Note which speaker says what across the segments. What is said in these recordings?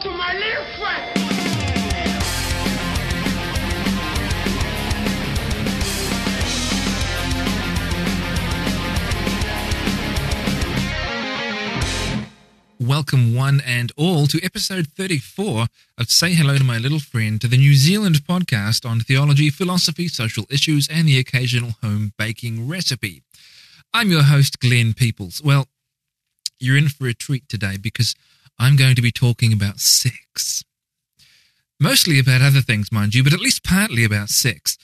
Speaker 1: to my.
Speaker 2: Welcome, one and all, to episode 34 of Say Hello to My Little Friend, to the New Zealand podcast on theology, philosophy, social issues, and the occasional home baking recipe. I'm your host, Glenn Peoples. Well, you're in for a treat today because I'm going to be talking about sex. Mostly about other things, mind you, but at least partly about sex.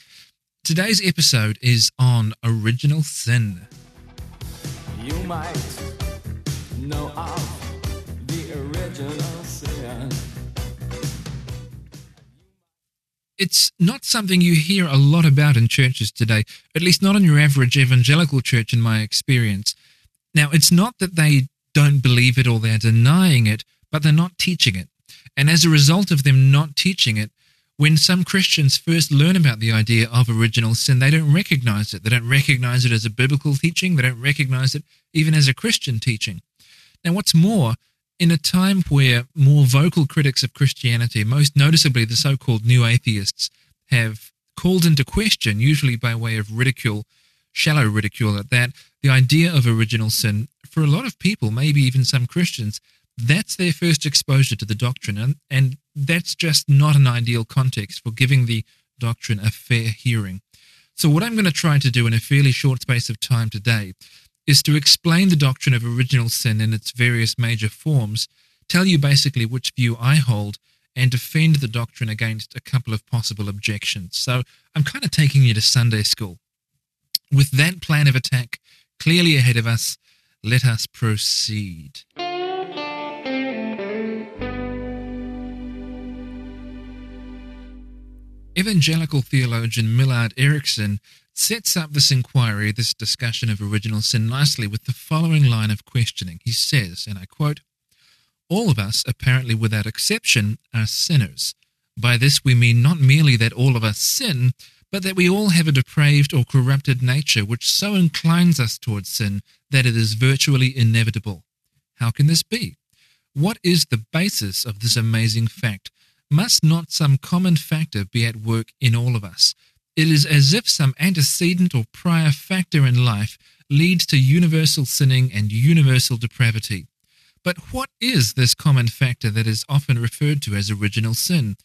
Speaker 2: Today's episode is on original sin.
Speaker 3: You might know of the original sin.
Speaker 2: It's not something you hear a lot about in churches today, at least not in your average evangelical church, in my experience. Now, it's not that they don't believe it or they're denying it, but they're not teaching it. And as a result of them not teaching it, when some Christians first learn about the idea of original sin, they don't recognize it. They don't recognize it as a biblical teaching. They don't recognize it even as a Christian teaching. Now, what's more, in a time where more vocal critics of Christianity, most noticeably the so called new atheists, have called into question, usually by way of ridicule, shallow ridicule at that, the idea of original sin, for a lot of people, maybe even some Christians, that's their first exposure to the doctrine. And, and that's just not an ideal context for giving the doctrine a fair hearing. So, what I'm going to try to do in a fairly short space of time today is to explain the doctrine of original sin in its various major forms, tell you basically which view I hold, and defend the doctrine against a couple of possible objections. So, I'm kind of taking you to Sunday school. With that plan of attack clearly ahead of us, let us proceed. Evangelical theologian Millard Erickson sets up this inquiry, this discussion of original sin, nicely with the following line of questioning. He says, and I quote, All of us, apparently without exception, are sinners. By this we mean not merely that all of us sin, but that we all have a depraved or corrupted nature which so inclines us towards sin that it is virtually inevitable. How can this be? What is the basis of this amazing fact? Must not some common factor be at work in all of us? It is as if some antecedent or prior factor in life leads to universal sinning and universal depravity. But what is this common factor that is often referred to as original sin?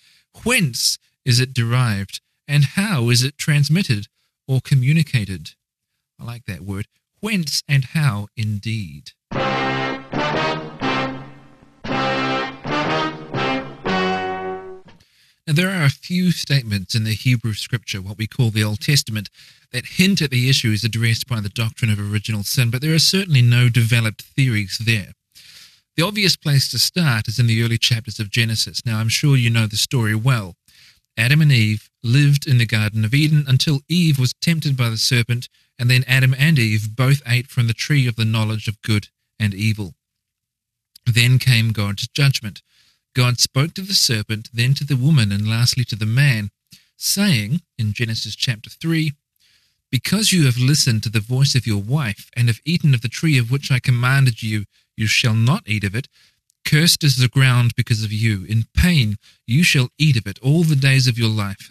Speaker 2: Whence is it derived? And how is it transmitted or communicated? I like that word. Whence and how, indeed. Now, there are a few statements in the Hebrew scripture, what we call the Old Testament, that hint at the issues addressed by the doctrine of original sin, but there are certainly no developed theories there. The obvious place to start is in the early chapters of Genesis. Now, I'm sure you know the story well. Adam and Eve lived in the Garden of Eden until Eve was tempted by the serpent, and then Adam and Eve both ate from the tree of the knowledge of good and evil. Then came God's judgment. God spoke to the serpent, then to the woman, and lastly to the man, saying in Genesis chapter 3 Because you have listened to the voice of your wife, and have eaten of the tree of which I commanded you, you shall not eat of it. Cursed is the ground because of you. In pain you shall eat of it all the days of your life.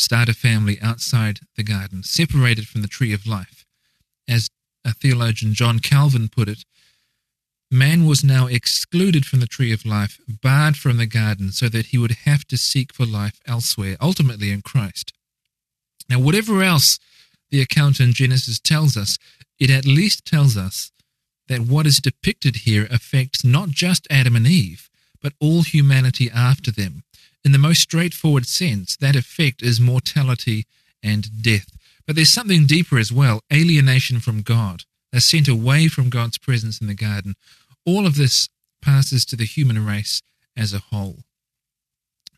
Speaker 2: start a family outside the garden, separated from the tree of life. As a theologian John Calvin put it, man was now excluded from the tree of life, barred from the garden, so that he would have to seek for life elsewhere, ultimately in Christ. Now, whatever else the account in Genesis tells us, it at least tells us that what is depicted here affects not just Adam and Eve, but all humanity after them. In the most straightforward sense, that effect is mortality and death. But there's something deeper as well alienation from God. They're sent away from God's presence in the garden. All of this passes to the human race as a whole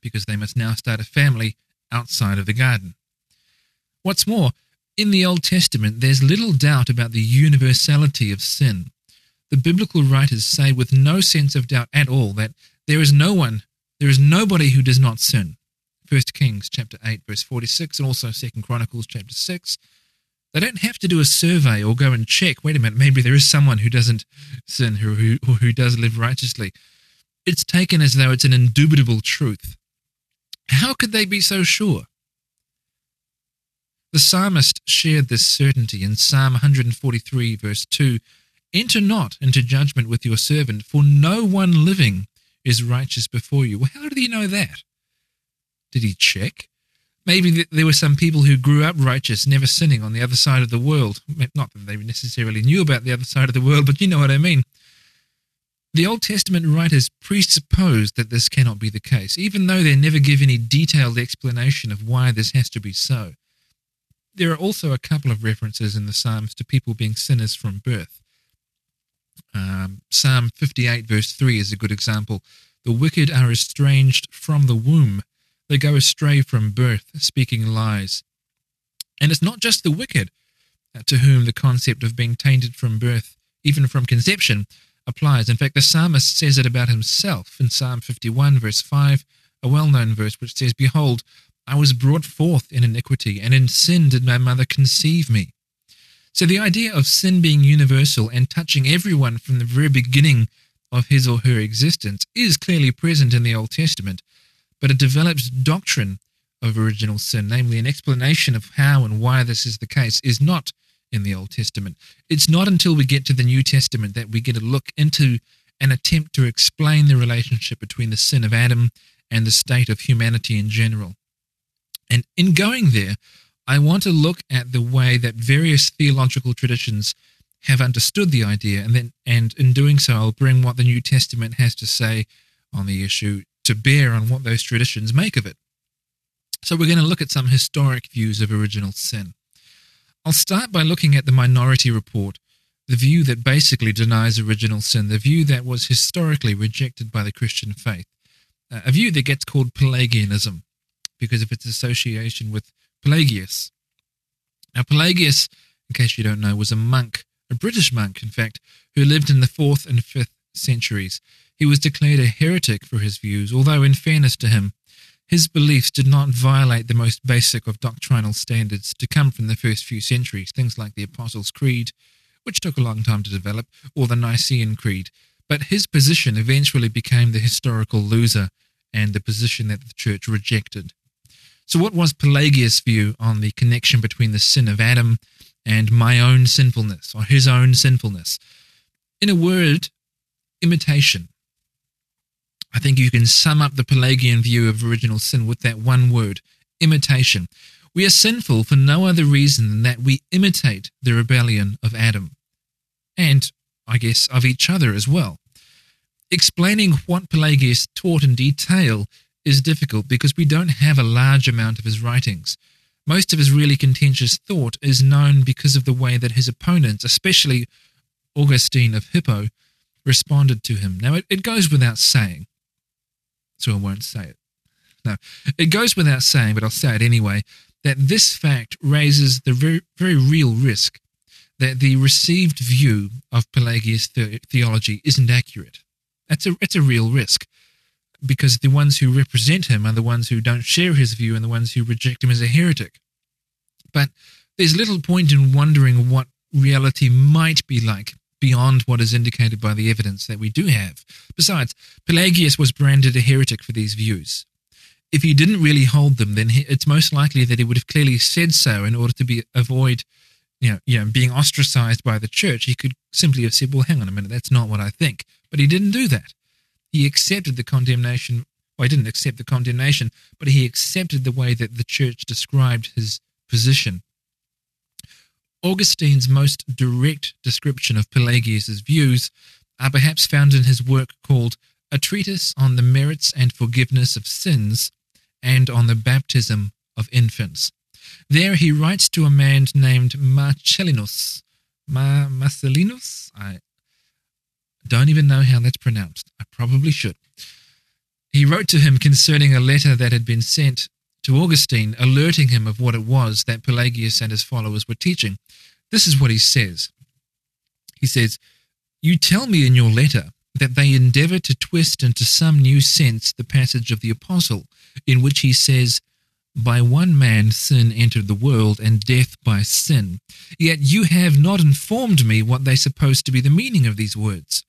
Speaker 2: because they must now start a family outside of the garden. What's more, in the Old Testament, there's little doubt about the universality of sin. The biblical writers say with no sense of doubt at all that there is no one, there is nobody who does not sin. 1 Kings chapter 8 verse 46 and also 2 Chronicles chapter 6. They don't have to do a survey or go and check, wait a minute, maybe there is someone who doesn't sin who, who, who does live righteously. It's taken as though it's an indubitable truth. How could they be so sure? The psalmist shared this certainty in Psalm 143, verse 2 Enter not into judgment with your servant, for no one living is righteous before you. Well, how did he know that? Did he check? Maybe there were some people who grew up righteous, never sinning on the other side of the world. Not that they necessarily knew about the other side of the world, but you know what I mean. The Old Testament writers presuppose that this cannot be the case, even though they never give any detailed explanation of why this has to be so. There are also a couple of references in the Psalms to people being sinners from birth. Um, Psalm 58, verse 3 is a good example. The wicked are estranged from the womb, they go astray from birth, speaking lies. And it's not just the wicked uh, to whom the concept of being tainted from birth, even from conception, applies. In fact, the psalmist says it about himself in Psalm 51, verse 5, a well known verse which says, Behold, I was brought forth in iniquity, and in sin did my mother conceive me. So the idea of sin being universal and touching everyone from the very beginning of his or her existence is clearly present in the Old Testament, but a developed doctrine of original sin, namely an explanation of how and why this is the case, is not in the Old Testament. It's not until we get to the New Testament that we get a look into an attempt to explain the relationship between the sin of Adam and the state of humanity in general. And in going there, I want to look at the way that various theological traditions have understood the idea, and then, and in doing so, I'll bring what the New Testament has to say on the issue to bear on what those traditions make of it. So we're going to look at some historic views of original sin. I'll start by looking at the Minority Report, the view that basically denies original sin, the view that was historically rejected by the Christian faith, a view that gets called Pelagianism because of its association with Pelagius. Now, Pelagius, in case you don't know, was a monk, a British monk, in fact, who lived in the 4th and 5th centuries. He was declared a heretic for his views, although, in fairness to him, his beliefs did not violate the most basic of doctrinal standards to come from the first few centuries, things like the Apostles' Creed, which took a long time to develop, or the Nicene Creed. But his position eventually became the historical loser and the position that the church rejected. So, what was Pelagius' view on the connection between the sin of Adam and my own sinfulness, or his own sinfulness? In a word, imitation. I think you can sum up the Pelagian view of original sin with that one word imitation. We are sinful for no other reason than that we imitate the rebellion of Adam. And, I guess, of each other as well. Explaining what Pelagius taught in detail is difficult because we don't have a large amount of his writings. Most of his really contentious thought is known because of the way that his opponents, especially Augustine of Hippo, responded to him. Now, it, it goes without saying so I won't say it. No, it goes without saying, but I'll say it anyway, that this fact raises the very, very real risk that the received view of Pelagius the- theology isn't accurate. That's a, it's a real risk because the ones who represent him are the ones who don't share his view and the ones who reject him as a heretic. But there's little point in wondering what reality might be like beyond what is indicated by the evidence that we do have. Besides, Pelagius was branded a heretic for these views. If he didn't really hold them, then it's most likely that he would have clearly said so in order to be avoid, you know, you know, being ostracized by the church. He could simply have said, "Well, hang on a minute, that's not what I think." But he didn't do that. He accepted the condemnation. Well, he didn't accept the condemnation, but he accepted the way that the church described his position. Augustine's most direct description of Pelagius's views are perhaps found in his work called A Treatise on the Merits and Forgiveness of Sins and on the Baptism of Infants. There he writes to a man named Marcellinus. Ma- Marcellinus? I don't even know how that's pronounced. I probably should. He wrote to him concerning a letter that had been sent to Augustine, alerting him of what it was that Pelagius and his followers were teaching. This is what he says. He says, You tell me in your letter that they endeavor to twist into some new sense the passage of the Apostle, in which he says, By one man sin entered the world, and death by sin. Yet you have not informed me what they suppose to be the meaning of these words.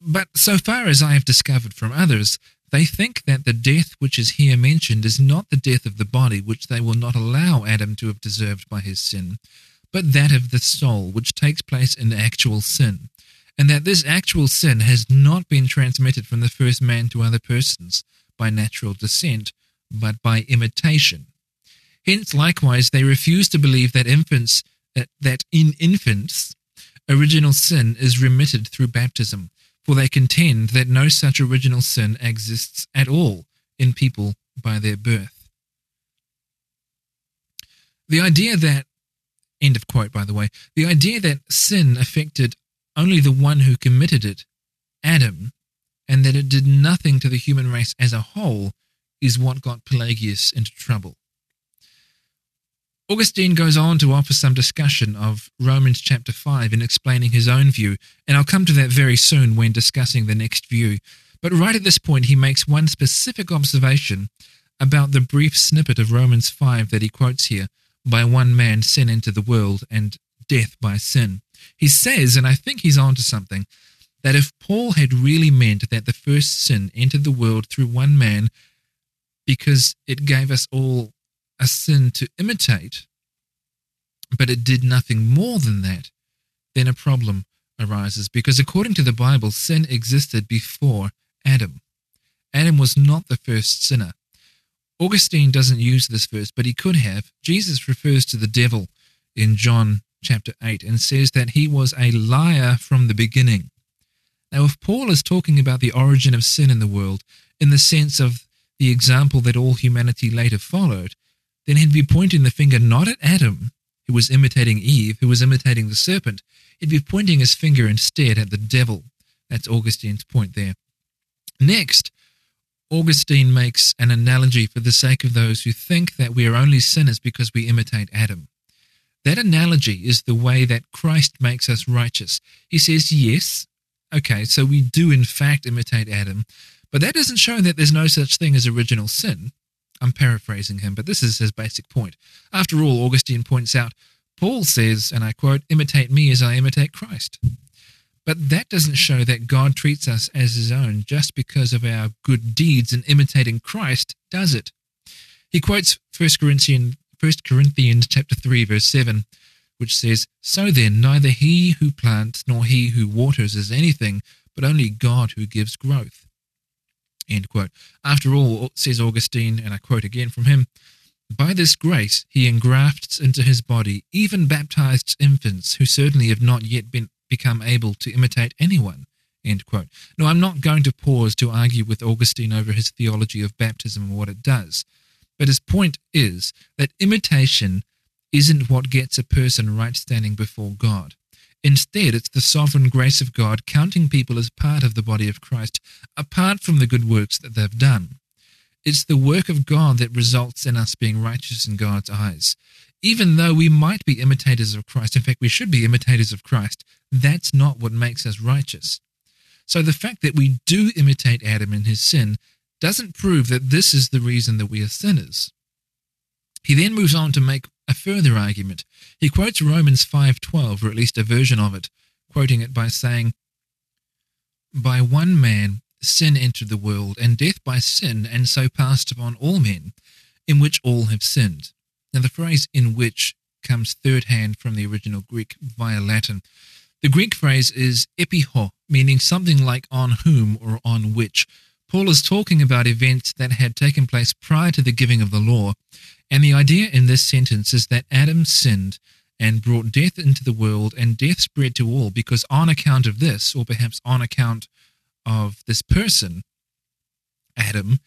Speaker 2: But so far as I have discovered from others, they think that the death which is here mentioned is not the death of the body, which they will not allow Adam to have deserved by his sin, but that of the soul, which takes place in actual sin, and that this actual sin has not been transmitted from the first man to other persons by natural descent, but by imitation. Hence, likewise, they refuse to believe that infants that in infants original sin is remitted through baptism for they contend that no such original sin exists at all in people by their birth. The idea that, end of quote, by the way, the idea that sin affected only the one who committed it, Adam, and that it did nothing to the human race as a whole, is what got Pelagius into trouble. Augustine goes on to offer some discussion of Romans chapter 5 in explaining his own view, and I'll come to that very soon when discussing the next view. But right at this point, he makes one specific observation about the brief snippet of Romans 5 that he quotes here by one man sin into the world and death by sin. He says, and I think he's on to something, that if Paul had really meant that the first sin entered the world through one man because it gave us all a sin to imitate, but it did nothing more than that, then a problem arises because according to the Bible, sin existed before Adam. Adam was not the first sinner. Augustine doesn't use this verse, but he could have. Jesus refers to the devil in John chapter 8 and says that he was a liar from the beginning. Now, if Paul is talking about the origin of sin in the world in the sense of the example that all humanity later followed, then he'd be pointing the finger not at Adam, who was imitating Eve, who was imitating the serpent. He'd be pointing his finger instead at the devil. That's Augustine's point there. Next, Augustine makes an analogy for the sake of those who think that we are only sinners because we imitate Adam. That analogy is the way that Christ makes us righteous. He says, yes, okay, so we do in fact imitate Adam, but that doesn't show that there's no such thing as original sin. I'm paraphrasing him, but this is his basic point. After all, Augustine points out, Paul says, and I quote, imitate me as I imitate Christ. But that doesn't show that God treats us as his own just because of our good deeds in imitating Christ, does it? He quotes 1 Corinthians, 1 Corinthians chapter 3, verse 7, which says, So then, neither he who plants nor he who waters is anything, but only God who gives growth. End quote. After all, says Augustine, and I quote again from him, by this grace he engrafts into his body even baptized infants who certainly have not yet been become able to imitate anyone. End quote. Now, I'm not going to pause to argue with Augustine over his theology of baptism and what it does, but his point is that imitation isn't what gets a person right standing before God. Instead, it's the sovereign grace of God counting people as part of the body of Christ, apart from the good works that they've done. It's the work of God that results in us being righteous in God's eyes. Even though we might be imitators of Christ, in fact, we should be imitators of Christ, that's not what makes us righteous. So the fact that we do imitate Adam in his sin doesn't prove that this is the reason that we are sinners. He then moves on to make a further argument. He quotes Romans 5:12 or at least a version of it, quoting it by saying, "By one man sin entered the world, and death by sin, and so passed upon all men, in which all have sinned." Now the phrase "in which" comes third hand from the original Greek via Latin. The Greek phrase is epiho, meaning something like on whom or on which. Paul is talking about events that had taken place prior to the giving of the law, And the idea in this sentence is that Adam sinned and brought death into the world, and death spread to all because on account of this, or perhaps on account of this person, Adam,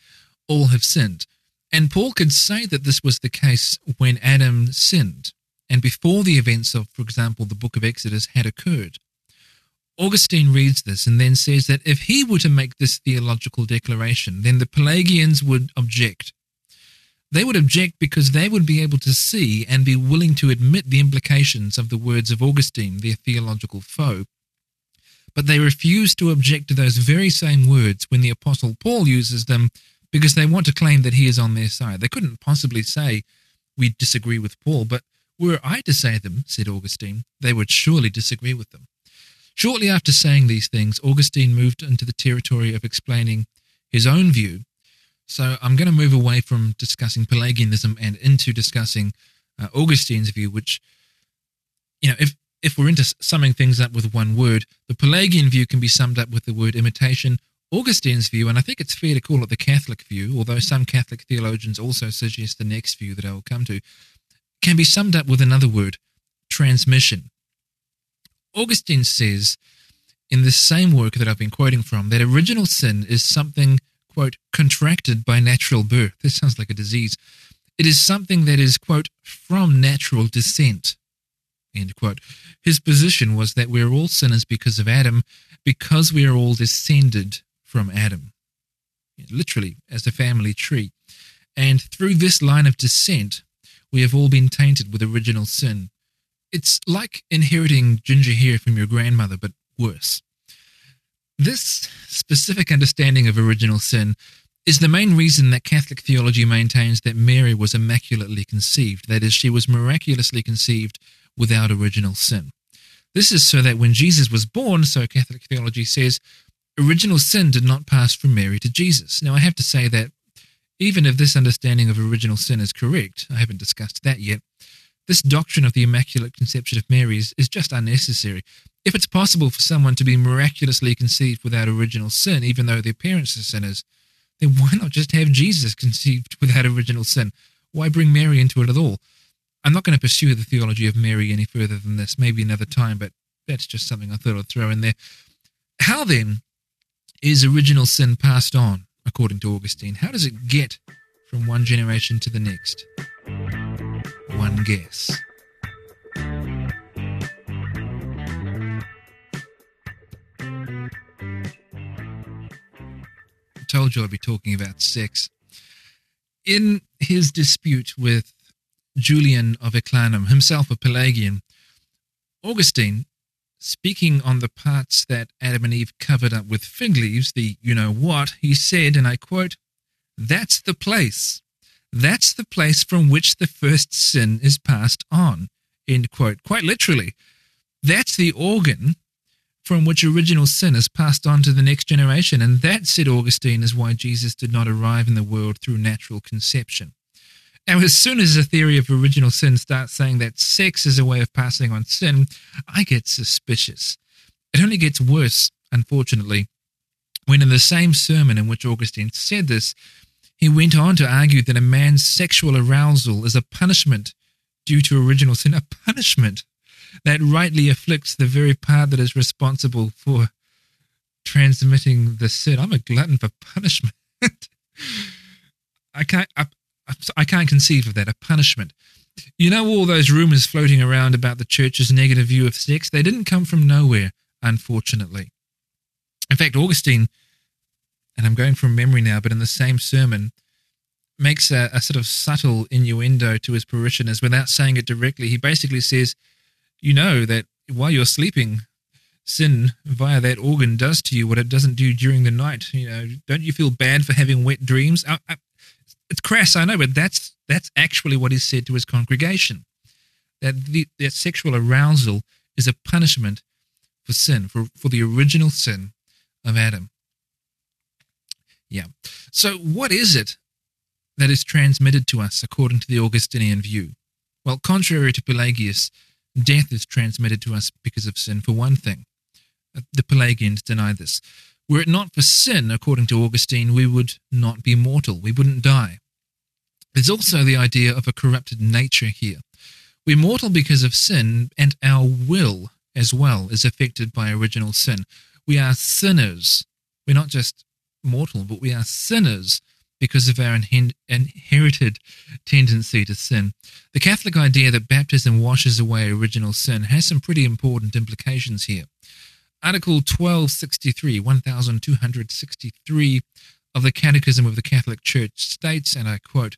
Speaker 2: all have sinned. And Paul could say that this was the case when Adam sinned, and before the events of, for example, the book of Exodus had occurred. Augustine reads this and then says that if he were to make this theological declaration, then the Pelagians would object. They would object because they would be able to see and be willing to admit the implications of the words of Augustine, their theological foe. But they refuse to object to those very same words when the Apostle Paul uses them because they want to claim that he is on their side. They couldn't possibly say, We disagree with Paul, but were I to say them, said Augustine, they would surely disagree with them. Shortly after saying these things, Augustine moved into the territory of explaining his own view so I'm going to move away from discussing Pelagianism and into discussing uh, Augustine's view, which, you know, if if we're into summing things up with one word, the Pelagian view can be summed up with the word imitation. Augustine's view, and I think it's fair to call it the Catholic view, although some Catholic theologians also suggest the next view that I will come to, can be summed up with another word transmission. Augustine says in this same work that I've been quoting from that original sin is something quote, contracted by natural birth. This sounds like a disease. It is something that is, quote, from natural descent, end quote. His position was that we're all sinners because of Adam, because we are all descended from Adam, literally, as a family tree. And through this line of descent, we have all been tainted with original sin. It's like inheriting ginger hair from your grandmother, but worse. This specific understanding of original sin is the main reason that Catholic theology maintains that Mary was immaculately conceived, that is, she was miraculously conceived without original sin. This is so that when Jesus was born, so Catholic theology says, original sin did not pass from Mary to Jesus. Now, I have to say that even if this understanding of original sin is correct, I haven't discussed that yet, this doctrine of the Immaculate Conception of Mary is, is just unnecessary. If it's possible for someone to be miraculously conceived without original sin, even though their parents are sinners, then why not just have Jesus conceived without original sin? Why bring Mary into it at all? I'm not going to pursue the theology of Mary any further than this, maybe another time, but that's just something I thought I'd throw in there. How then is original sin passed on, according to Augustine? How does it get from one generation to the next? One guess. Told you I'd be talking about sex. In his dispute with Julian of Eclanum, himself a Pelagian, Augustine, speaking on the parts that Adam and Eve covered up with fig leaves, the you know what, he said, and I quote, That's the place. That's the place from which the first sin is passed on. End quote. Quite literally. That's the organ from which original sin is passed on to the next generation. And that, said Augustine, is why Jesus did not arrive in the world through natural conception. Now, as soon as the theory of original sin starts saying that sex is a way of passing on sin, I get suspicious. It only gets worse, unfortunately, when in the same sermon in which Augustine said this, he went on to argue that a man's sexual arousal is a punishment due to original sin, a punishment that rightly afflicts the very part that is responsible for transmitting the sin. I'm a glutton for punishment. I can't. I, I can't conceive of that. A punishment. You know all those rumors floating around about the church's negative view of sex? They didn't come from nowhere, unfortunately. In fact, Augustine, and I'm going from memory now, but in the same sermon, makes a, a sort of subtle innuendo to his parishioners without saying it directly. He basically says, you know that while you're sleeping, sin via that organ does to you what it doesn't do during the night. You know, don't you feel bad for having wet dreams? I, I, it's crass, I know, but that's that's actually what is said to his congregation. That the, that sexual arousal is a punishment for sin, for, for the original sin of Adam. Yeah. So, what is it that is transmitted to us according to the Augustinian view? Well, contrary to Pelagius, Death is transmitted to us because of sin, for one thing. Uh, the Pelagians deny this. Were it not for sin, according to Augustine, we would not be mortal. We wouldn't die. There's also the idea of a corrupted nature here. We're mortal because of sin, and our will as well is affected by original sin. We are sinners. We're not just mortal, but we are sinners because of our inherited tendency to sin. The Catholic idea that baptism washes away original sin has some pretty important implications here. Article 1263, 1263 of the Catechism of the Catholic Church states, and I quote,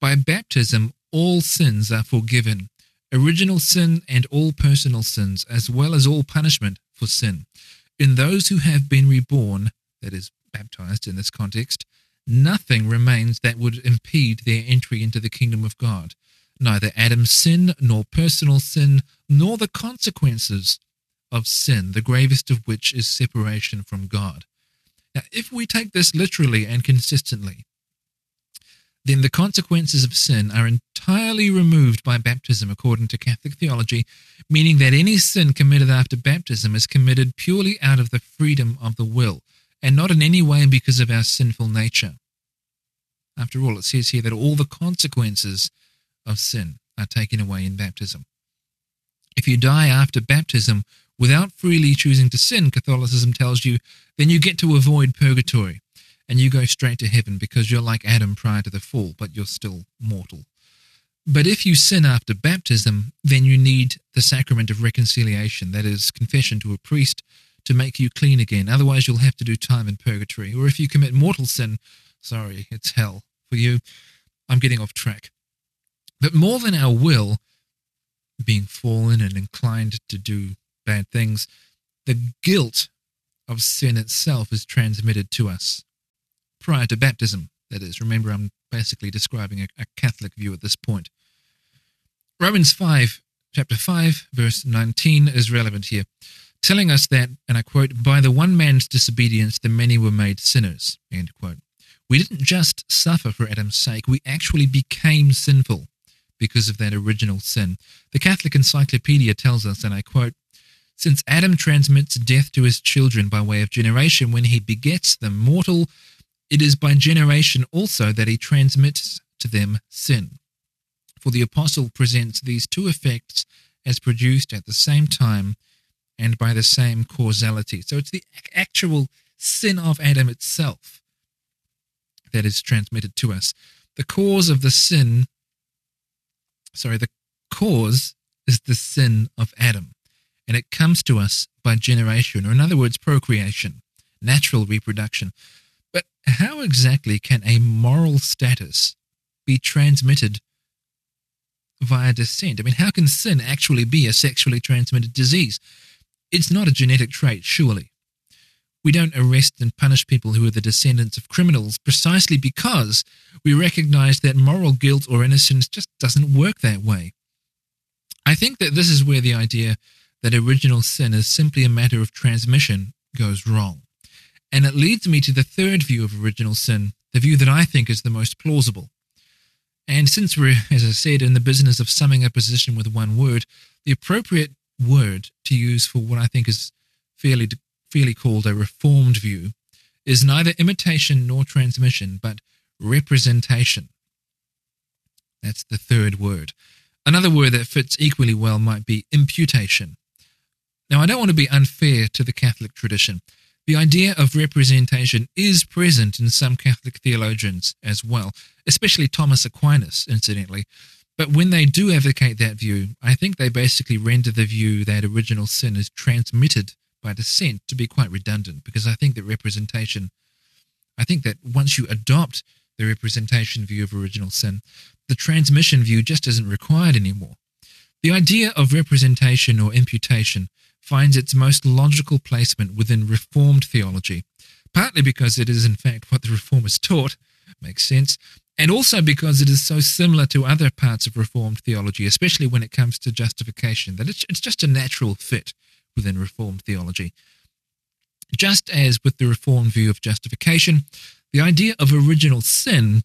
Speaker 2: By baptism all sins are forgiven, original sin and all personal sins, as well as all punishment for sin. In those who have been reborn, that is, baptized in this context, nothing remains that would impede their entry into the kingdom of God. Neither Adam's sin, nor personal sin, nor the consequences of sin, the gravest of which is separation from God. Now, if we take this literally and consistently, then the consequences of sin are entirely removed by baptism according to Catholic theology, meaning that any sin committed after baptism is committed purely out of the freedom of the will, and not in any way because of our sinful nature. After all, it says here that all the consequences of sin are taken away in baptism. If you die after baptism without freely choosing to sin, Catholicism tells you, then you get to avoid purgatory and you go straight to heaven because you're like Adam prior to the fall, but you're still mortal. But if you sin after baptism, then you need the sacrament of reconciliation, that is, confession to a priest to make you clean again. Otherwise, you'll have to do time in purgatory. Or if you commit mortal sin, sorry, it's hell for you. I'm getting off track. But more than our will, being fallen and inclined to do bad things, the guilt of sin itself is transmitted to us prior to baptism, that is. Remember, I'm basically describing a, a Catholic view at this point. Romans 5, chapter 5, verse 19 is relevant here, telling us that, and I quote, by the one man's disobedience the many were made sinners, end quote. We didn't just suffer for Adam's sake, we actually became sinful because of that original sin. The Catholic Encyclopedia tells us, and I quote, since Adam transmits death to his children by way of generation when he begets them mortal, it is by generation also that he transmits to them sin. For the apostle presents these two effects as produced at the same time and by the same causality. So it's the actual sin of Adam itself that is transmitted to us. The cause of the sin, sorry, the cause is the sin of Adam, and it comes to us by generation, or in other words, procreation, natural reproduction. But how exactly can a moral status be transmitted via descent? I mean, how can sin actually be a sexually transmitted disease? It's not a genetic trait, surely. We don't arrest and punish people who are the descendants of criminals precisely because we recognize that moral guilt or innocence just doesn't work that way. I think that this is where the idea that original sin is simply a matter of transmission goes wrong. And it leads me to the third view of original sin, the view that I think is the most plausible. And since we're, as I said, in the business of summing a position with one word, the appropriate word to use for what I think is fairly fairly called a reformed view is neither imitation nor transmission, but representation. That's the third word. Another word that fits equally well might be imputation. Now, I don't want to be unfair to the Catholic tradition. The idea of representation is present in some Catholic theologians as well, especially Thomas Aquinas, incidentally. But when they do advocate that view, I think they basically render the view that original sin is transmitted by descent to be quite redundant because I think that representation, I think that once you adopt the representation view of original sin, the transmission view just isn't required anymore. The idea of representation or imputation finds its most logical placement within Reformed theology, partly because it is in fact what the Reformers taught, makes sense, and also because it is so similar to other parts of Reformed theology, especially when it comes to justification, that it's, it's just a natural fit within Reformed theology. Just as with the Reformed view of justification, the idea of original sin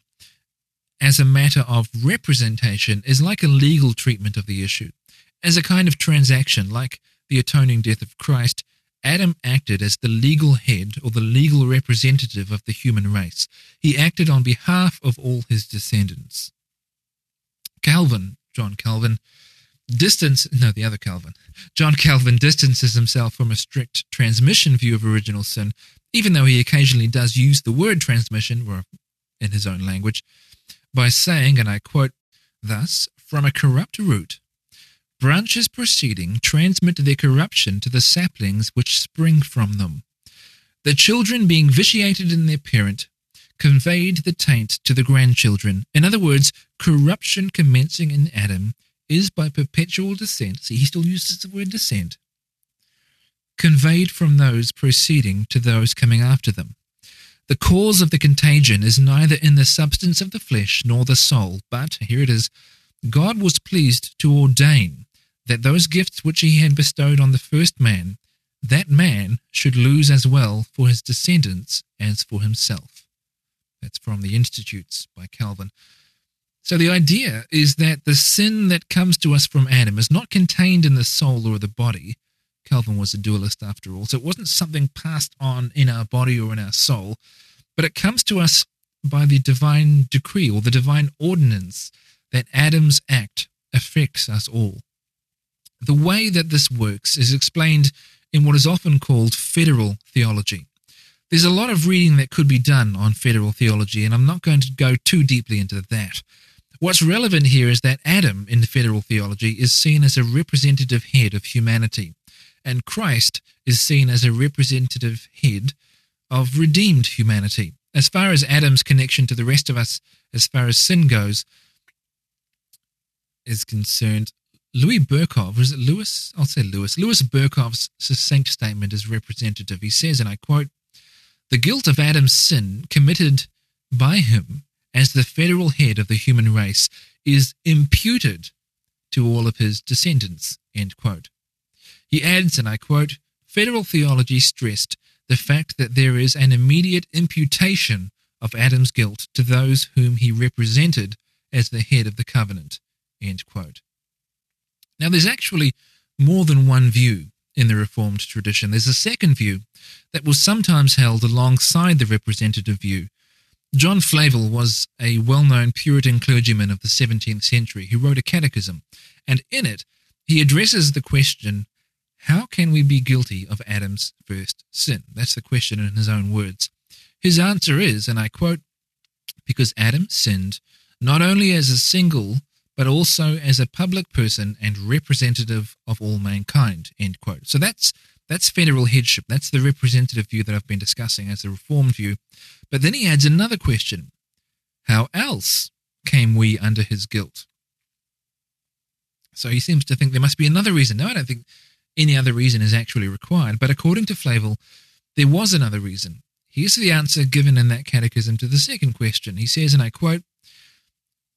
Speaker 2: as a matter of representation is like a legal treatment of the issue, as a kind of transaction, like the atoning death of Christ, Adam acted as the legal head or the legal representative of the human race. He acted on behalf of all his descendants. Calvin, John Calvin, distance no the other calvin john calvin distances himself from a strict transmission view of original sin even though he occasionally does use the word transmission or in his own language by saying and i quote thus from a corrupt root branches proceeding transmit their corruption to the saplings which spring from them. The children being vitiated in their parent conveyed the taint to the grandchildren. In other words corruption commencing in adam is by perpetual descent, see, he still uses the word descent, conveyed from those proceeding to those coming after them. The cause of the contagion is neither in the substance of the flesh nor the soul, but, here it is, God was pleased to ordain that those gifts which he had bestowed on the first man, that man should lose as well for his descendants as for himself. That's from the Institutes by Calvin. So the idea is that the sin that comes to us from Adam is not contained in the soul or the body. Calvin was a dualist after all, so it wasn't something passed on in our body or in our soul, but it comes to us by the divine decree or the divine ordinance that Adam's act affects us all. The way that this works is explained in what is often called federal theology. There's a lot of reading that could be done on federal theology, and I'm not going to go too deeply into that. What's relevant here is that Adam in federal theology is seen as a representative head of humanity, and Christ is seen as a representative head of redeemed humanity. As far as Adam's connection to the rest of us, as far as sin goes, is concerned, Louis Berkhof, is it Lewis? I'll say Lewis. Louis Berkhof's succinct statement is representative. He says, and I quote, The guilt of Adam's sin committed by him as the federal head of the human race is imputed to all of his descendants. End quote. He adds, and I quote, Federal theology stressed the fact that there is an immediate imputation of Adam's guilt to those whom he represented as the head of the covenant. End quote. Now, there's actually more than one view in the Reformed tradition. There's a second view that was sometimes held alongside the representative view, John Flavel was a well known Puritan clergyman of the 17th century who wrote a catechism, and in it he addresses the question how can we be guilty of Adam's first sin? That's the question in his own words. His answer is, and I quote, because Adam sinned not only as a single, but also as a public person and representative of all mankind, end quote. So that's that's federal headship. That's the representative view that I've been discussing as the reformed view. But then he adds another question How else came we under his guilt? So he seems to think there must be another reason. No, I don't think any other reason is actually required. But according to Flavel, there was another reason. Here's the answer given in that catechism to the second question. He says, and I quote,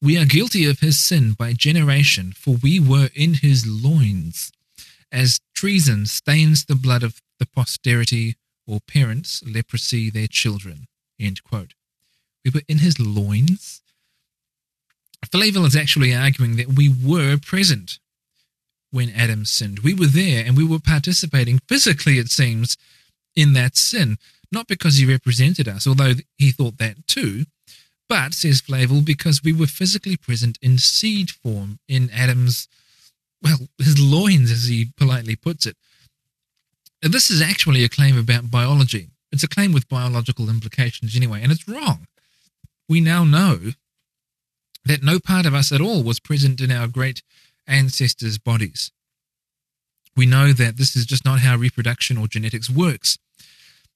Speaker 2: We are guilty of his sin by generation, for we were in his loins as treason stains the blood of the posterity or parents, leprosy their children. End quote. We were in his loins. Flavel is actually arguing that we were present when Adam sinned. We were there and we were participating physically, it seems, in that sin. Not because he represented us, although he thought that too, but, says Flavel, because we were physically present in seed form in Adam's well, his loins, as he politely puts it. This is actually a claim about biology. It's a claim with biological implications anyway, and it's wrong. We now know that no part of us at all was present in our great ancestors' bodies. We know that this is just not how reproduction or genetics works.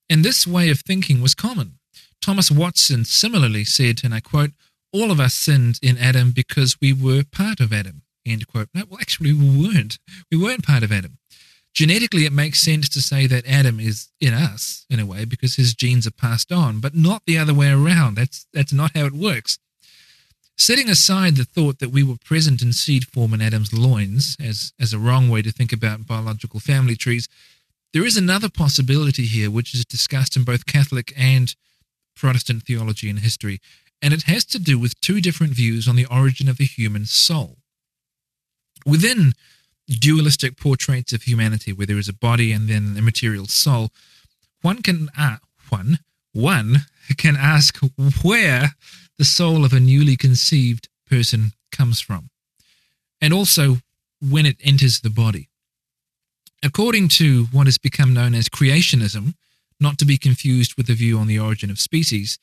Speaker 2: And this way of thinking was common. Thomas Watson similarly said, and I quote, All of us sinned in Adam because we were part of Adam. End quote. No, well, actually, we weren't. We weren't part of Adam. Genetically, it makes sense to say that Adam is in us, in a way, because his genes are passed on, but not the other way around. That's, that's not how it works. Setting aside the thought that we were present in seed form in Adam's loins as, as a wrong way to think about biological family trees, there is another possibility here which is discussed in both Catholic and Protestant theology and history, and it has to do with two different views on the origin of the human soul. Within dualistic portraits of humanity where there is a body and then a material soul, one can uh, one one can ask where the soul of a newly conceived person comes from, and also when it enters the body. According to what has become known as creationism, not to be confused with the view on the origin of species,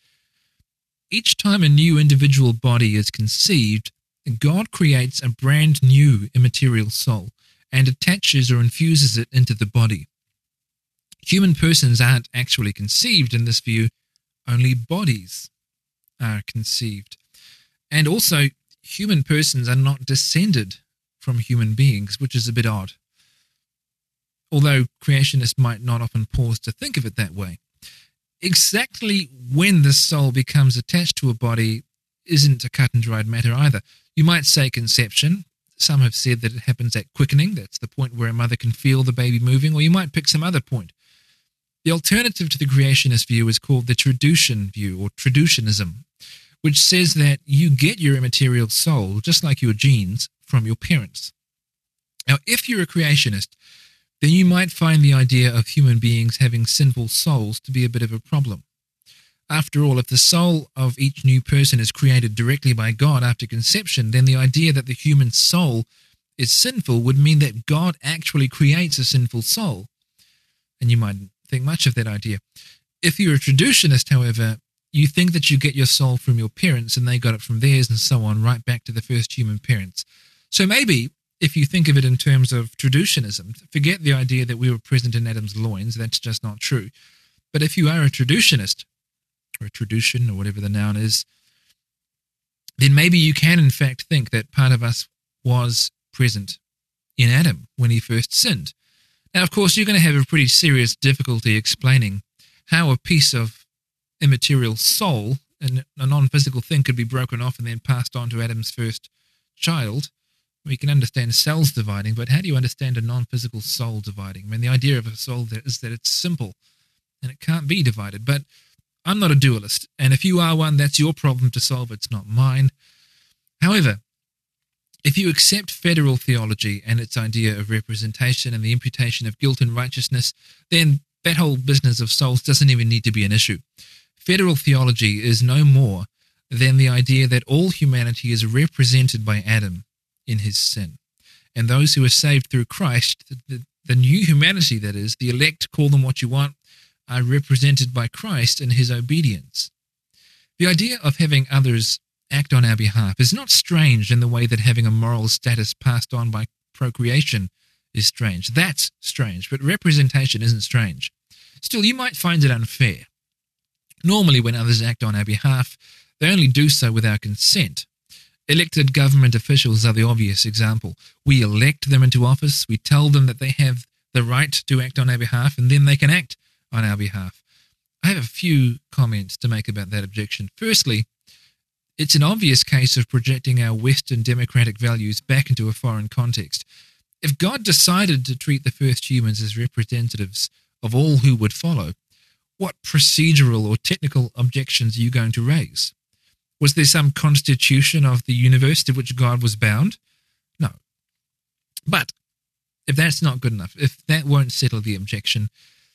Speaker 2: each time a new individual body is conceived, God creates a brand new immaterial soul and attaches or infuses it into the body. Human persons aren't actually conceived in this view, only bodies are conceived. And also, human persons are not descended from human beings, which is a bit odd. Although creationists might not often pause to think of it that way. Exactly when the soul becomes attached to a body isn't a cut and dried matter either. You might say conception. Some have said that it happens at quickening. That's the point where a mother can feel the baby moving, or you might pick some other point. The alternative to the creationist view is called the traducian view, or traducianism, which says that you get your immaterial soul, just like your genes, from your parents. Now, if you're a creationist, then you might find the idea of human beings having sinful souls to be a bit of a problem. After all, if the soul of each new person is created directly by God after conception, then the idea that the human soul is sinful would mean that God actually creates a sinful soul. And you might think much of that idea. If you're a traducianist, however, you think that you get your soul from your parents and they got it from theirs and so on, right back to the first human parents. So maybe if you think of it in terms of traducianism, forget the idea that we were present in Adam's loins. That's just not true. But if you are a traducianist, or a traducian, or whatever the noun is, then maybe you can in fact think that part of us was present in Adam when he first sinned. Now, of course, you're going to have a pretty serious difficulty explaining how a piece of immaterial soul and a non physical thing could be broken off and then passed on to Adam's first child we can understand cells dividing, but how do you understand a non physical soul dividing? I mean, the idea of a soul is that it's simple and it can't be divided. But I'm not a dualist, and if you are one, that's your problem to solve, it's not mine. However, if you accept federal theology and its idea of representation and the imputation of guilt and righteousness, then that whole business of souls doesn't even need to be an issue. Federal theology is no more than the idea that all humanity is represented by Adam in his sin. And those who are saved through Christ, the, the, the new humanity that is, the elect, call them what you want, are represented by Christ in his obedience. The idea of having others act on our behalf is not strange in the way that having a moral status passed on by procreation is strange. That's strange, but representation isn't strange. Still, you might find it unfair. Normally, when others act on our behalf, they only do so with our consent. Elected government officials are the obvious example. We elect them into office, we tell them that they have the right to act on our behalf, and then they can act on our behalf. I have a few comments to make about that objection. Firstly, it's an obvious case of projecting our Western democratic values back into a foreign context. If God decided to treat the first humans as representatives of all who would follow, what procedural or technical objections are you going to raise? Was there some constitution of the universe to which God was bound? No. But if that's not good enough, if that won't settle the objection,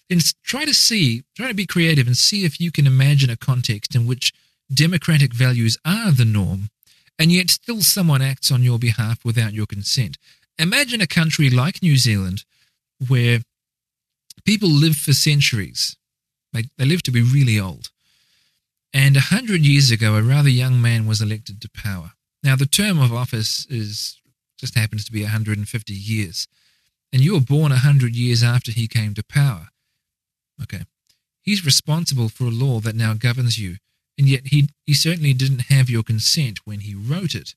Speaker 2: then try to see, try to be creative and see if you can imagine a context in which democratic values are the norm, and yet still someone acts on your behalf without your consent. Imagine a country like New Zealand where people live for centuries. They, they live to be really old. And a hundred years ago, a rather young man was elected to power. Now, the term of office is just happens to be 150 years, and you were born a hundred years after he came to power. Okay, he's responsible for a law that now governs you, and yet he he certainly didn't have your consent when he wrote it.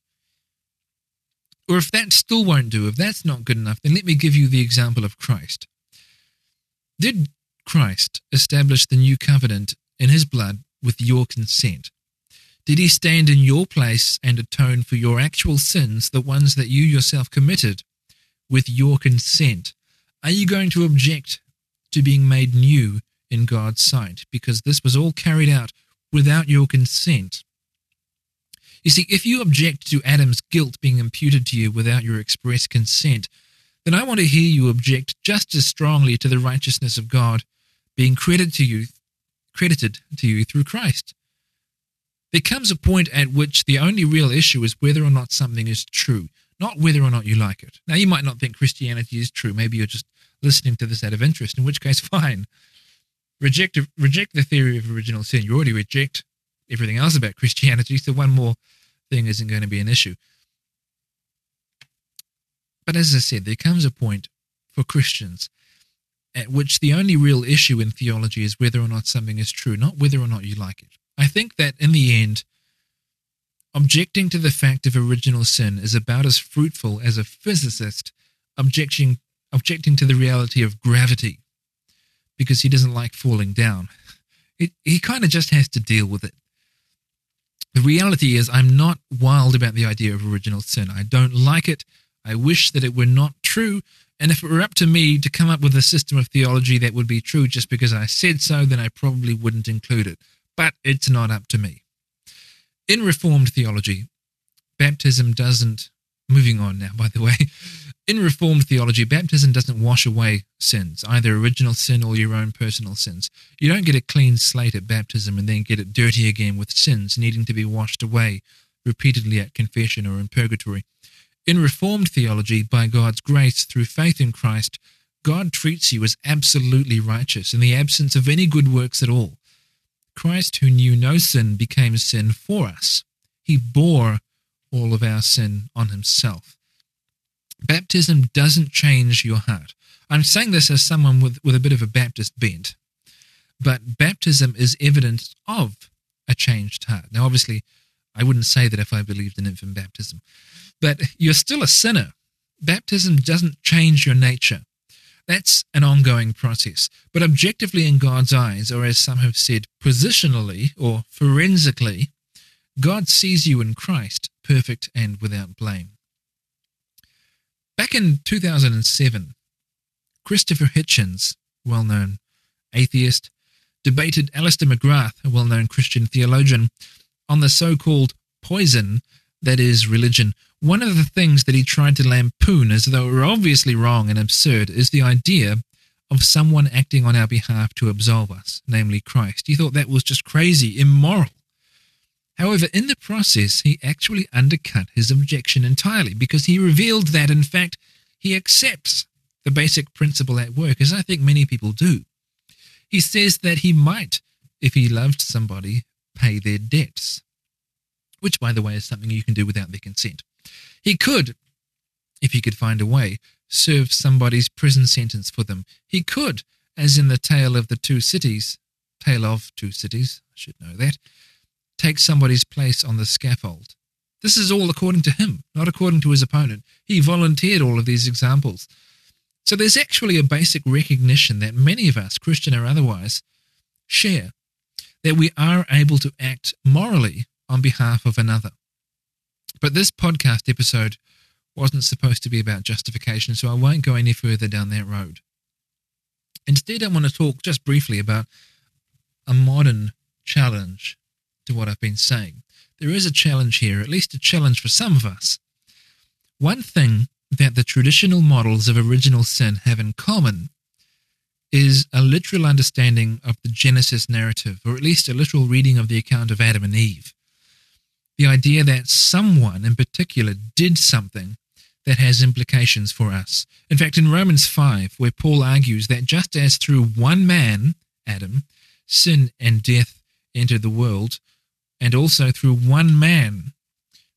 Speaker 2: Or if that still won't do, if that's not good enough, then let me give you the example of Christ. Did Christ establish the new covenant in his blood with your consent? Did he stand in your place and atone for your actual sins, the ones that you yourself committed, with your consent? Are you going to object to being made new in God's sight because this was all carried out without your consent? You see, if you object to Adam's guilt being imputed to you without your express consent, then I want to hear you object just as strongly to the righteousness of God being credited to you, credited to you through Christ. There comes a point at which the only real issue is whether or not something is true, not whether or not you like it. Now, you might not think Christianity is true. Maybe you're just listening to this out of interest, in which case, fine. Reject, reject the theory of original sin. You already reject everything else about Christianity, so one more thing isn't going to be an issue. But as I said, there comes a point for Christians at which the only real issue in theology is whether or not something is true, not whether or not you like it. I think that in the end, objecting to the fact of original sin is about as fruitful as a physicist objecting, objecting to the reality of gravity because he doesn't like falling down. It, he kind of just has to deal with it. The reality is, I'm not wild about the idea of original sin. I don't like it. I wish that it were not true. And if it were up to me to come up with a system of theology that would be true just because I said so, then I probably wouldn't include it. But it's not up to me. In Reformed theology, baptism doesn't, moving on now, by the way, in Reformed theology, baptism doesn't wash away sins, either original sin or your own personal sins. You don't get a clean slate at baptism and then get it dirty again with sins needing to be washed away repeatedly at confession or in purgatory. In Reformed theology, by God's grace through faith in Christ, God treats you as absolutely righteous in the absence of any good works at all. Christ, who knew no sin, became sin for us. He bore all of our sin on himself. Baptism doesn't change your heart. I'm saying this as someone with, with a bit of a Baptist bent, but baptism is evidence of a changed heart. Now, obviously, I wouldn't say that if I believed in infant baptism, but you're still a sinner. Baptism doesn't change your nature. That's an ongoing process. But objectively, in God's eyes, or as some have said, positionally or forensically, God sees you in Christ, perfect and without blame. Back in 2007, Christopher Hitchens, well known atheist, debated Alister McGrath, a well known Christian theologian, on the so called poison that is religion. One of the things that he tried to lampoon, as though it were obviously wrong and absurd, is the idea of someone acting on our behalf to absolve us, namely Christ. He thought that was just crazy, immoral. However, in the process, he actually undercut his objection entirely because he revealed that, in fact, he accepts the basic principle at work, as I think many people do. He says that he might, if he loved somebody, pay their debts, which, by the way, is something you can do without their consent. He could, if he could find a way, serve somebody's prison sentence for them. He could, as in the tale of the two cities, tale of two cities, I should know that, take somebody's place on the scaffold. This is all according to him, not according to his opponent. He volunteered all of these examples. So there's actually a basic recognition that many of us, Christian or otherwise, share that we are able to act morally on behalf of another. But this podcast episode wasn't supposed to be about justification, so I won't go any further down that road. Instead, I want to talk just briefly about a modern challenge to what I've been saying. There is a challenge here, at least a challenge for some of us. One thing that the traditional models of original sin have in common is a literal understanding of the Genesis narrative, or at least a literal reading of the account of Adam and Eve. The idea that someone in particular did something that has implications for us. In fact, in Romans 5, where Paul argues that just as through one man, Adam, sin and death entered the world, and also through one man,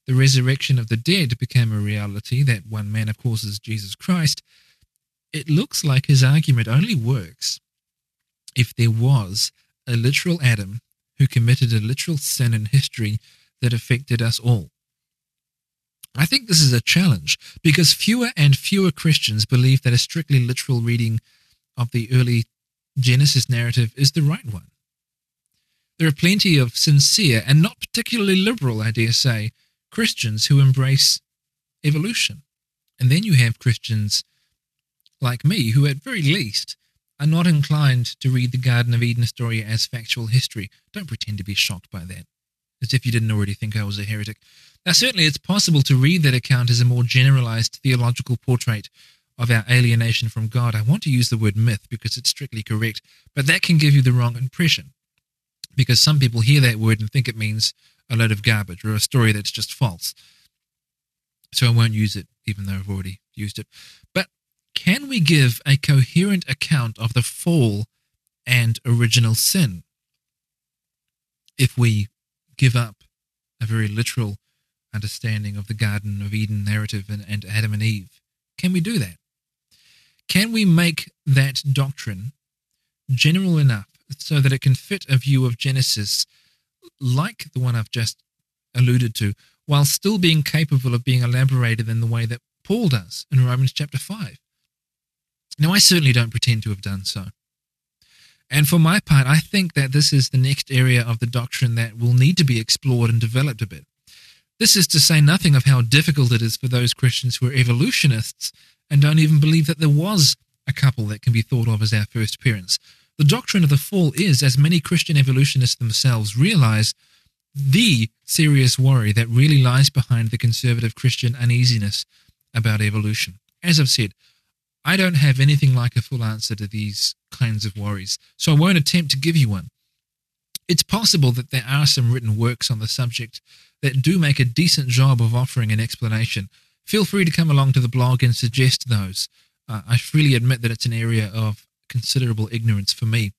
Speaker 2: the resurrection of the dead became a reality. That one man, of course, is Jesus Christ. It looks like his argument only works if there was a literal Adam who committed a literal sin in history that affected us all. I think this is a challenge because fewer and fewer Christians believe that a strictly literal reading of the early Genesis narrative is the right one. There are plenty of sincere and not particularly liberal, I dare say, Christians who embrace evolution. And then you have Christians like me who, at very least, are not inclined to read the Garden of Eden story as factual history. Don't pretend to be shocked by that, as if you didn't already think I was a heretic. Now, certainly it's possible to read that account as a more generalized theological portrait of our alienation from God. I want to use the word myth because it's strictly correct, but that can give you the wrong impression because some people hear that word and think it means a load of garbage or a story that's just false. So I won't use it, even though I've already used it. But can we give a coherent account of the fall and original sin if we give up a very literal understanding of the Garden of Eden narrative and, and Adam and Eve? Can we do that? Can we make that doctrine general enough so that it can fit a view of Genesis like the one I've just alluded to, while still being capable of being elaborated in the way that Paul does in Romans chapter 5? Now, I certainly don't pretend to have done so. And for my part, I think that this is the next area of the doctrine that will need to be explored and developed a bit. This is to say nothing of how difficult it is for those Christians who are evolutionists and don't even believe that there was a couple that can be thought of as our first parents. The doctrine of the fall is, as many Christian evolutionists themselves realize, the serious worry that really lies behind the conservative Christian uneasiness about evolution. As I've said, I don't have anything like a full answer to these kinds of worries, so I won't attempt to give you one. It's possible that there are some written works on the subject that do make a decent job of offering an explanation. Feel free to come along to the blog and suggest those. Uh, I freely admit that it's an area of considerable ignorance for me.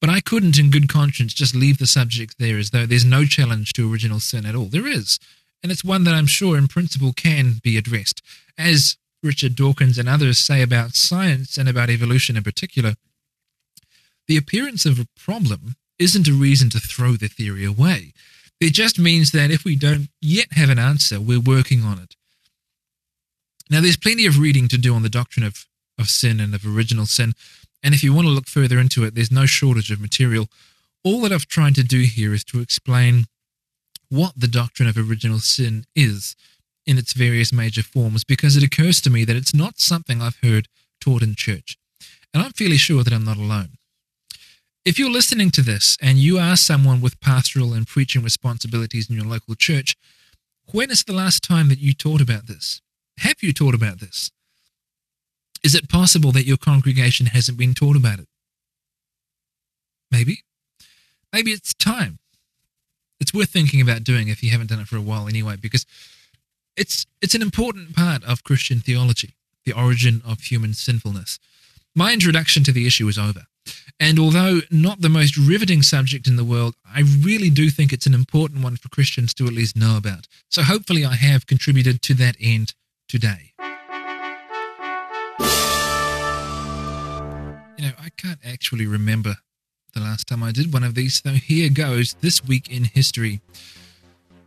Speaker 2: But I couldn't, in good conscience, just leave the subject there as though there's no challenge to original sin at all. There is, and it's one that I'm sure, in principle, can be addressed. As Richard Dawkins and others say about science and about evolution in particular, the appearance of a problem isn't a reason to throw the theory away. It just means that if we don't yet have an answer, we're working on it. Now, there's plenty of reading to do on the doctrine of, of sin and of original sin, and if you want to look further into it, there's no shortage of material. All that I've tried to do here is to explain what the doctrine of original sin is in its various major forms, because it occurs to me that it's not something I've heard taught in church. And I'm fairly sure that I'm not alone. If you're listening to this and you are someone with pastoral and preaching responsibilities in your local church, when is the last time that you taught about this? Have you taught about this? Is it possible that your congregation hasn't been taught about it? Maybe. Maybe it's time. It's worth thinking about doing if you haven't done it for a while anyway, because it's it's an important part of Christian theology, the origin of human sinfulness. My introduction to the issue is over. And although not the most riveting subject in the world, I really do think it's an important one for Christians to at least know about. So hopefully I have contributed to that end today. You know, I can't actually remember the last time I did one of these, so here goes this week in history.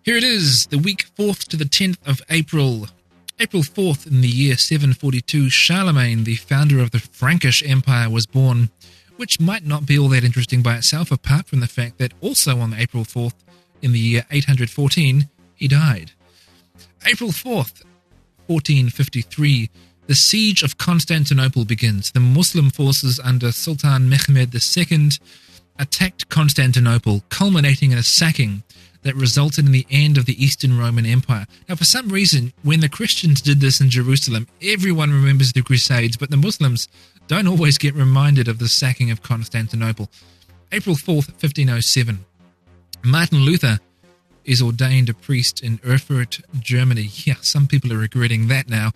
Speaker 2: Here it is, the week 4th to the 10th of April. April 4th in the year 742, Charlemagne, the founder of the Frankish Empire, was born which might not be all that interesting by itself, apart from the fact that also on April 4th, in the year 814, he died. April 4th, 1453, the siege of Constantinople begins. The Muslim forces under Sultan Mehmed II attacked Constantinople, culminating in a sacking that resulted in the end of the Eastern Roman Empire. Now, for some reason, when the Christians did this in Jerusalem, everyone remembers the Crusades, but the Muslims don't always get reminded of the sacking of Constantinople. April 4th, 1507. Martin Luther is ordained a priest in Erfurt, Germany. Yeah, some people are regretting that now.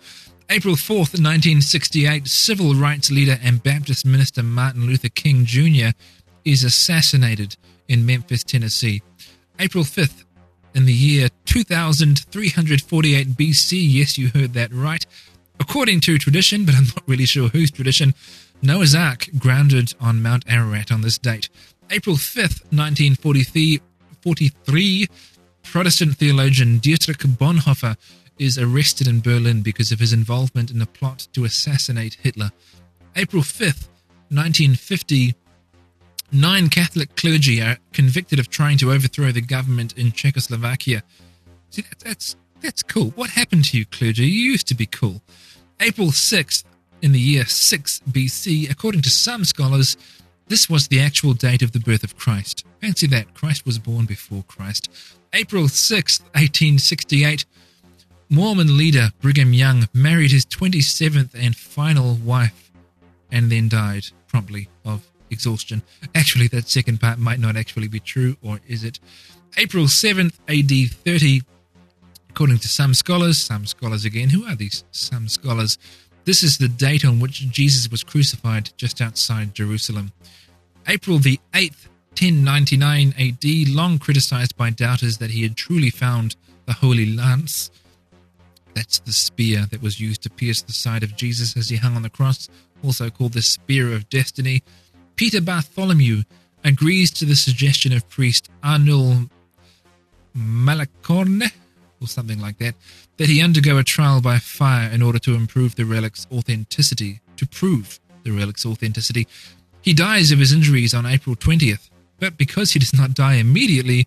Speaker 2: April 4th, 1968, civil rights leader and Baptist minister Martin Luther King Jr. is assassinated in Memphis, Tennessee. April 5th, in the year 2348 BC, yes, you heard that right, According to tradition, but I'm not really sure whose tradition, Noah's Ark grounded on Mount Ararat on this date. April 5th, 1943, Protestant theologian Dietrich Bonhoeffer is arrested in Berlin because of his involvement in a plot to assassinate Hitler. April 5th, 1950, nine Catholic clergy are convicted of trying to overthrow the government in Czechoslovakia. See, that, that's that's cool. What happened to you, clergy? You used to be cool. April 6th, in the year 6 BC, according to some scholars, this was the actual date of the birth of Christ. Fancy that, Christ was born before Christ. April 6th, 1868, Mormon leader Brigham Young married his 27th and final wife and then died promptly of exhaustion. Actually, that second part might not actually be true, or is it? April 7th, AD 30, according to some scholars, some scholars again, who are these some scholars? This is the date on which Jesus was crucified just outside Jerusalem. April the 8th, 1099 AD, long criticized by doubters that he had truly found the Holy Lance. That's the spear that was used to pierce the side of Jesus as he hung on the cross, also called the Spear of Destiny. Peter Bartholomew agrees to the suggestion of priest Arnul Malecorne, or something like that, that he undergo a trial by fire in order to improve the relic's authenticity, to prove the relic's authenticity. He dies of his injuries on April 20th, but because he does not die immediately,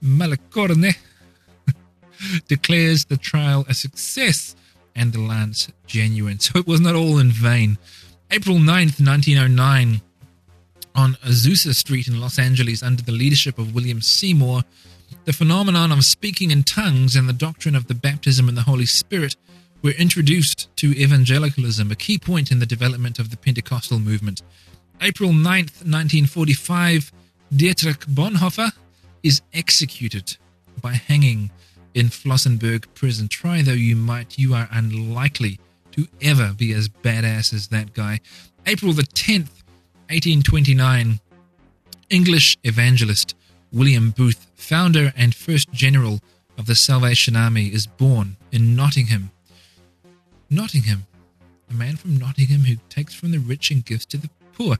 Speaker 2: Malecorne declares the trial a success and the lance genuine. So it was not all in vain. April 9th, 1909, on Azusa Street in Los Angeles, under the leadership of William Seymour, the phenomenon of speaking in tongues and the doctrine of the baptism in the Holy Spirit were introduced to evangelicalism, a key point in the development of the Pentecostal movement. April 9th, 1945, Dietrich Bonhoeffer is executed by hanging in Flossenburg prison. Try though you might, you are unlikely to ever be as badass as that guy. April the 10th, 1829, English evangelist William Booth, founder and first general of the Salvation Army, is born in Nottingham. Nottingham, a man from Nottingham who takes from the rich and gives to the poor.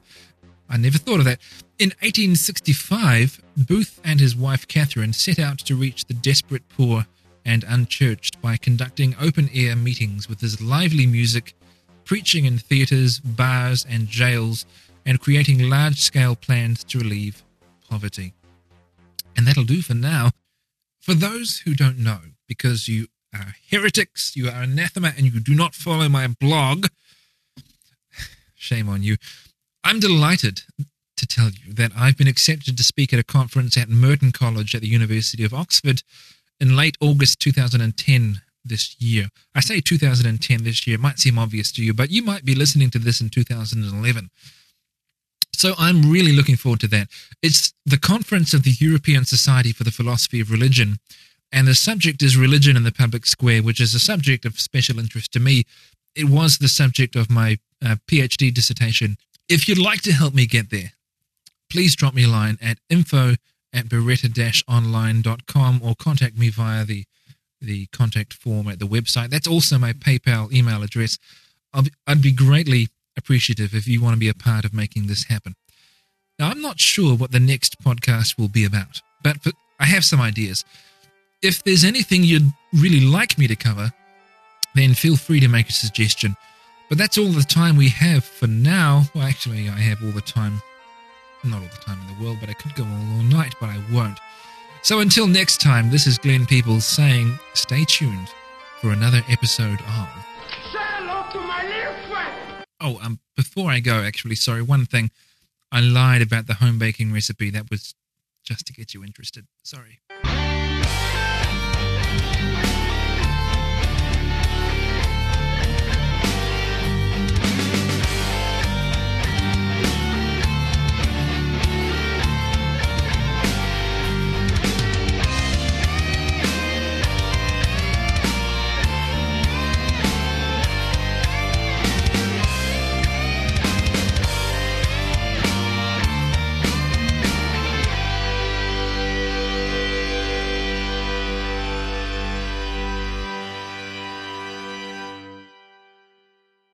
Speaker 2: I never thought of that. In 1865, Booth and his wife Catherine set out to reach the desperate poor and unchurched by conducting open air meetings with his lively music, preaching in theatres, bars, and jails, and creating large scale plans to relieve poverty. And that'll do for now. For those who don't know, because you are heretics, you are anathema, and you do not follow my blog, shame on you. I'm delighted to tell you that I've been accepted to speak at a conference at Merton College at the University of Oxford in late August 2010 this year. I say 2010 this year, it might seem obvious to you, but you might be listening to this in 2011. So I'm really looking forward to that. It's the conference of the European Society for the Philosophy of Religion, and the subject is religion in the public square, which is a subject of special interest to me. It was the subject of my uh, PhD dissertation. If you'd like to help me get there, please drop me a line at info at beretta-online.com or contact me via the the contact form at the website. That's also my PayPal email address. Be, I'd be greatly appreciative if you want to be a part of making this happen. Now, I'm not sure what the next podcast will be about, but, I have some ideas. If there's anything you'd really like me to cover, then feel free to make a suggestion. But that's all the time we have for now. Well, actually, I have all the time not all the time in the world, but I could go all, all night, but I won't. So until next time, this is Glenn Peoples saying stay tuned for another episode of.
Speaker 1: Say hello to my little.
Speaker 2: Oh, um, before I go, actually, sorry, one thing. I lied about the home baking recipe. That was just to get you interested. Sorry.